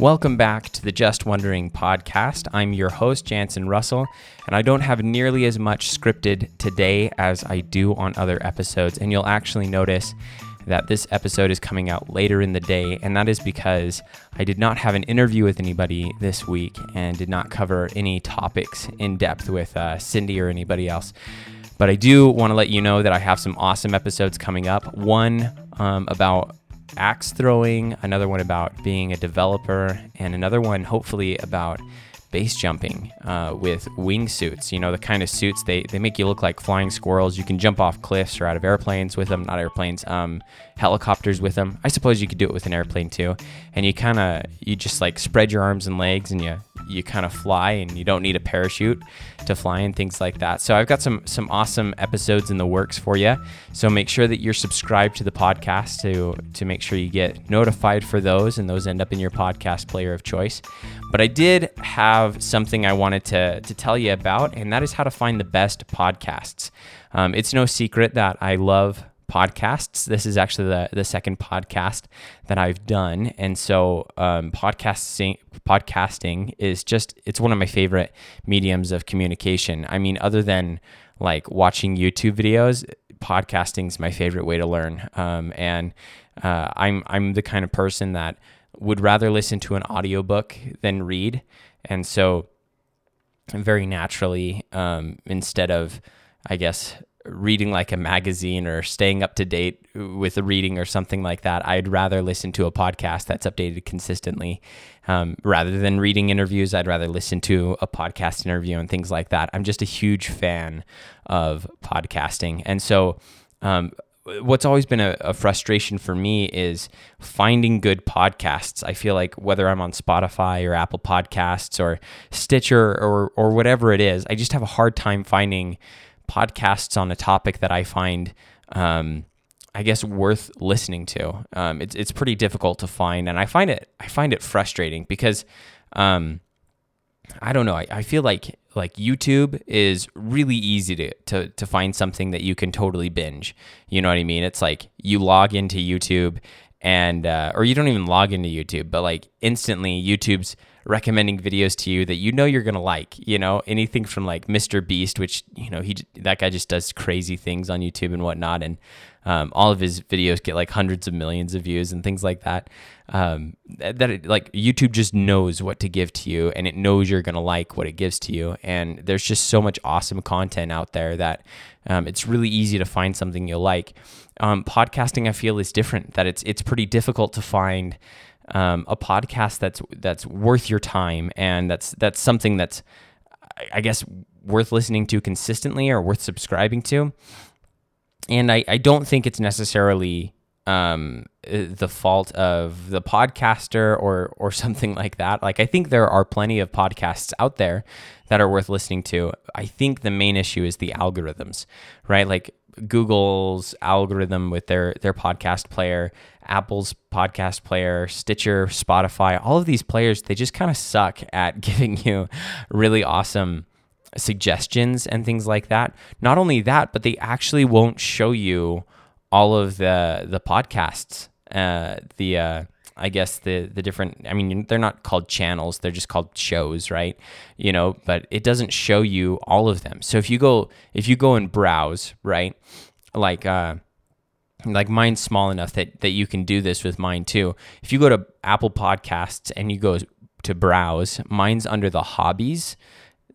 Welcome back to the Just Wondering podcast. I'm your host, Jansen Russell, and I don't have nearly as much scripted today as I do on other episodes. And you'll actually notice that this episode is coming out later in the day, and that is because I did not have an interview with anybody this week and did not cover any topics in depth with uh, Cindy or anybody else. But I do want to let you know that I have some awesome episodes coming up. One um, about axe throwing, another one about being a developer, and another one hopefully about base jumping uh, with wingsuits. You know, the kind of suits they, they make you look like flying squirrels. You can jump off cliffs or out of airplanes with them, not airplanes, um, helicopters with them. I suppose you could do it with an airplane too. And you kind of, you just like spread your arms and legs and you, you kind of fly and you don't need a parachute to fly and things like that. So I've got some some awesome episodes in the works for you. So make sure that you're subscribed to the podcast to to make sure you get notified for those and those end up in your podcast player of choice. But I did have something I wanted to to tell you about, and that is how to find the best podcasts. Um, it's no secret that I love podcasts. This is actually the, the second podcast that I've done. And so um, podcasting podcasting is just it's one of my favorite mediums of communication. I mean, other than like watching YouTube videos, podcasting is my favorite way to learn. Um, and uh, I'm I'm the kind of person that would rather listen to an audiobook than read. And so very naturally, um, instead of I guess reading like a magazine or staying up to date with a reading or something like that. I'd rather listen to a podcast that's updated consistently um, rather than reading interviews. I'd rather listen to a podcast interview and things like that. I'm just a huge fan of podcasting. And so, um, what's always been a, a, frustration for me is finding good podcasts. I feel like whether I'm on Spotify or Apple Podcasts or Stitcher or or whatever it is, I just have a hard time finding podcasts on a topic that I find, um, I guess, worth listening to. Um, it's it's pretty difficult to find, and I find it I find it frustrating because, um, I don't know. I, I feel like like YouTube is really easy to, to to find something that you can totally binge. You know what I mean? It's like you log into YouTube and uh, or you don't even log into YouTube, but like instantly YouTube's recommending videos to you that you know you're gonna like. You know anything from like Mr. Beast, which you know he that guy just does crazy things on YouTube and whatnot, and um, all of his videos get like hundreds of millions of views and things like that. Um, that it, like YouTube just knows what to give to you, and it knows you're gonna like what it gives to you. And there's just so much awesome content out there that um, it's really easy to find something you'll like. Um, podcasting, I feel, is different. That it's it's pretty difficult to find um, a podcast that's that's worth your time and that's that's something that's I guess worth listening to consistently or worth subscribing to. And I, I don't think it's necessarily um, the fault of the podcaster or or something like that. Like I think there are plenty of podcasts out there that are worth listening to. I think the main issue is the algorithms, right? Like Google's algorithm with their their podcast player, Apple's podcast player, Stitcher, Spotify, all of these players, they just kind of suck at giving you really awesome suggestions and things like that. Not only that, but they actually won't show you all of the the podcasts, uh, the uh, I guess the the different I mean they're not called channels they're just called shows right? You know but it doesn't show you all of them. So if you go if you go and browse right like uh like mine's small enough that that you can do this with mine too. If you go to Apple Podcasts and you go to browse mine's under the hobbies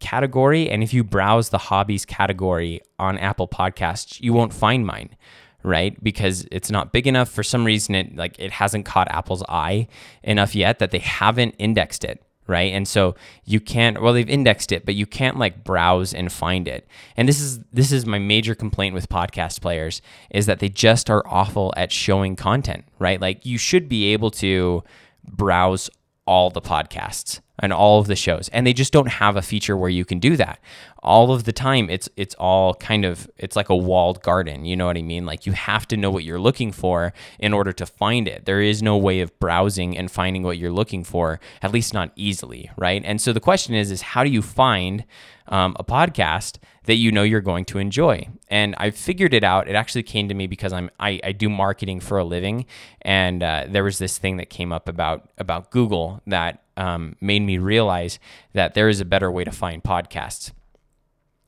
category. And if you browse the hobbies category on Apple Podcasts you won't find mine right? Because it's not big enough for some reason. It like it hasn't caught Apple's eye enough yet that they haven't indexed it, right? And so you can't. Well, they've indexed it, but you can't like browse and find it. And this is this is my major complaint with podcast players is that they just are awful at showing content, right? Like you should be able to browse all the podcasts and all of the shows. And they just don't have a feature where you can do that. All of the time it's it's all kind of it's like a walled garden you know what i mean? Like you have to know what you're looking for in order to find it. There is no way of browsing and finding what you're looking for at least not easily right? And so the question is is how do you find um, a podcast that you know you're going to enjoy. And I figured it out. It actually came to me because I'm I, I do marketing for a living, and uh, there was this thing that came up about about Google that um, made me realize that there is a better way to find podcasts.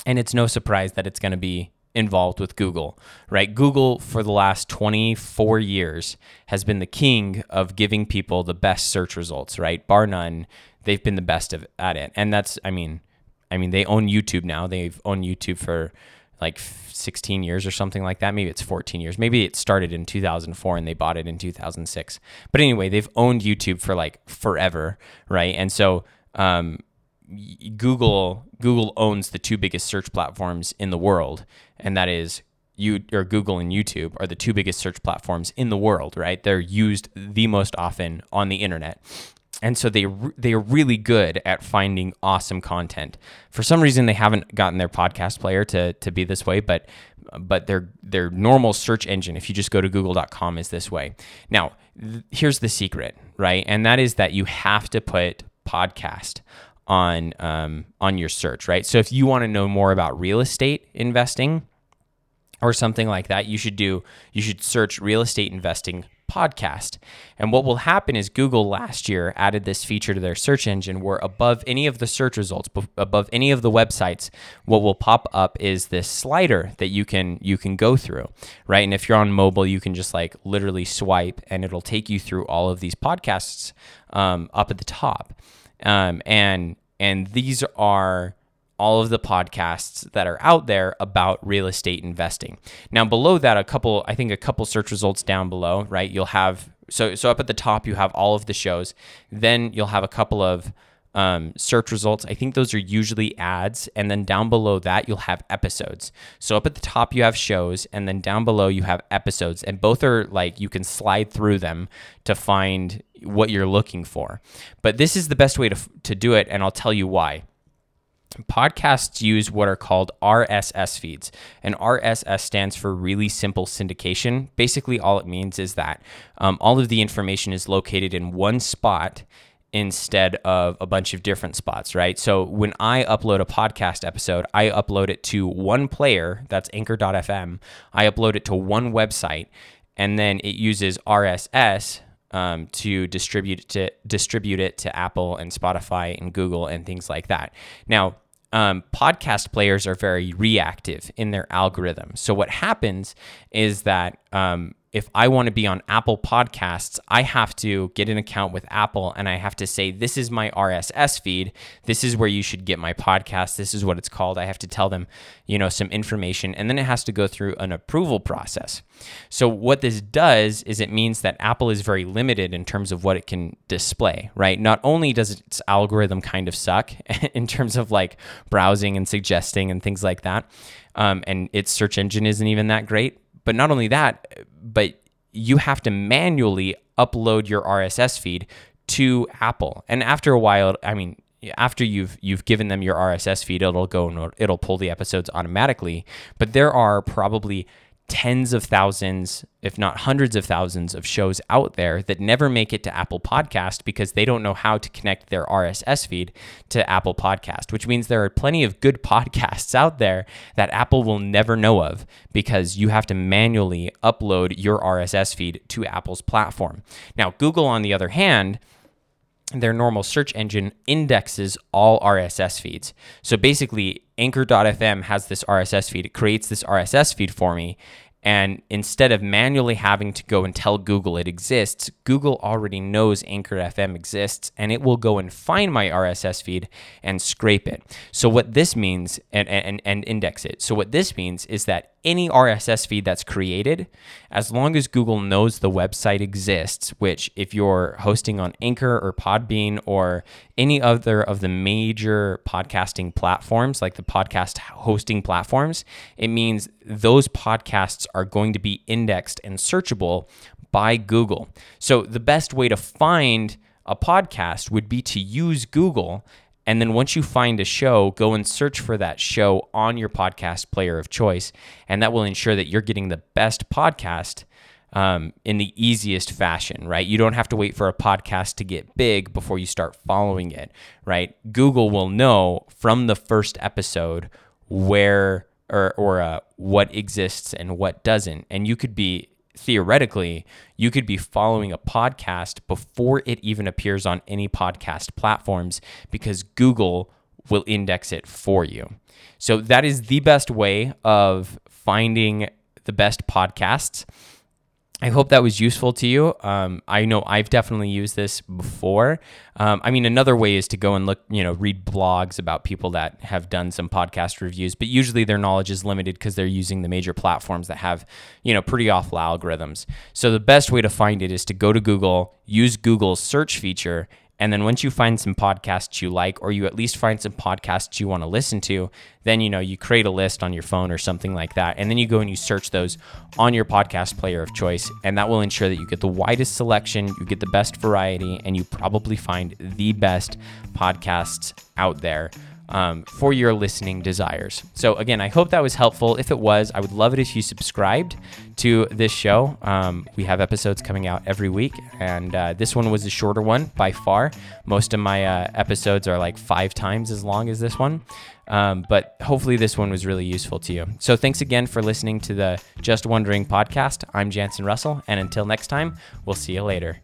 And it's no surprise that it's going to be involved with Google, right? Google for the last 24 years has been the king of giving people the best search results, right? Bar none, they've been the best of, at it. And that's, I mean, I mean, they own YouTube now. They've owned YouTube for like 16 years or something like that. Maybe it's 14 years. Maybe it started in 2004 and they bought it in 2006. But anyway, they've owned YouTube for like forever, right? And so um, Google Google owns the two biggest search platforms in the world, and that is you or Google and YouTube are the two biggest search platforms in the world, right? They're used the most often on the internet and so they they are really good at finding awesome content. For some reason, they haven't gotten their podcast player to to be this way, but but their their normal search engine, if you just go to Google.com, is this way. Now, th- here's the secret, right? And that is that you have to put podcast on um, on your search, right? So if you want to know more about real estate investing or something like that, you should do you should search real estate investing podcast. And what will happen is Google last year added this feature to their search engine where above any of the search results, above any of the websites, what will pop up is this slider that you can you can go through, right? And if you're on mobile, you can just like literally swipe and it'll take you through all of these podcasts um, up at the top. Um, and and these are all of the podcasts that are out there about real estate investing. Now below that a couple I think a couple search results down below, right? You'll have so so up at the top you have all of the shows. Then you'll have a couple of um, search results. I think those are usually ads. And then down below that, you'll have episodes. So up at the top, you have shows. And then down below, you have episodes. And both are like you can slide through them to find what you're looking for. But this is the best way to, to do it. And I'll tell you why podcasts use what are called RSS feeds. And RSS stands for really simple syndication. Basically, all it means is that um, all of the information is located in one spot instead of a bunch of different spots, right? So when I upload a podcast episode, I upload it to one player, that's anchor.fm. I upload it to one website, and then it uses RSS um, to distribute to distribute it to Apple and Spotify and Google and things like that. Now, um, podcast players are very reactive in their algorithm. So what happens is that um, if I want to be on Apple Podcasts, I have to get an account with Apple and I have to say, This is my RSS feed. This is where you should get my podcast. This is what it's called. I have to tell them, you know, some information. And then it has to go through an approval process. So, what this does is it means that Apple is very limited in terms of what it can display, right? Not only does its algorithm kind of suck in terms of like browsing and suggesting and things like that, um, and its search engine isn't even that great but not only that, but you have to manually upload your RSS feed to Apple. And after a while, I mean, after you've you've given them your RSS feed, it'll go and it'll pull the episodes automatically. But there are probably tens of thousands, if not hundreds of thousands of shows out there that never make it to Apple Podcast because they don't know how to connect their RSS feed to Apple Podcast, which means there are plenty of good podcasts out there that Apple will never know of because you have to manually upload your RSS feed to Apple's platform. Now, Google, on the other hand, their normal search engine indexes all RSS feeds. So basically, Anchor.fm has this RSS feed. It creates this RSS feed for me. And instead of manually having to go and tell Google it exists, Google already knows Anchor FM exists and it will go and find my RSS feed and scrape it. So, what this means, and, and, and index it. So, what this means is that any RSS feed that's created, as long as Google knows the website exists, which if you're hosting on Anchor or Podbean or any other of the major podcasting platforms, like the podcast hosting platforms, it means those podcasts are going to be indexed and searchable by Google. So the best way to find a podcast would be to use Google. And then once you find a show, go and search for that show on your podcast player of choice. And that will ensure that you're getting the best podcast um, in the easiest fashion, right? You don't have to wait for a podcast to get big before you start following it, right? Google will know from the first episode where or, or uh, what exists and what doesn't. And you could be theoretically, you could be following a podcast before it even appears on any podcast platforms because Google will index it for you. So that is the best way of finding the best podcasts. I hope that was useful to you. Um, I know I've definitely used this before. Um, I mean, another way is to go and look, you know, read blogs about people that have done some podcast reviews, but usually their knowledge is limited because they're using the major platforms that have, you know, pretty awful algorithms. So the best way to find it is to go to Google, use Google's search feature, and then once you find some podcasts you like, or you at least find some podcasts you want to listen to, then you know you create a list on your phone or something like that, and then you go and you search those on your podcast player of choice, and that will ensure that you get the widest selection, you get the best variety, and you probably find the best podcasts out there um, for your listening desires. So, again, I hope that was helpful. If it was, I would love it if you subscribed to this show. Um, we have episodes coming out every week, and uh, this one was a shorter one by far. Most of my uh, episodes are like five times as long as this one. Um, but hopefully, this one was really useful to you. So, thanks again for listening to the Just Wondering podcast. I'm Jansen Russell, and until next time, we'll see you later.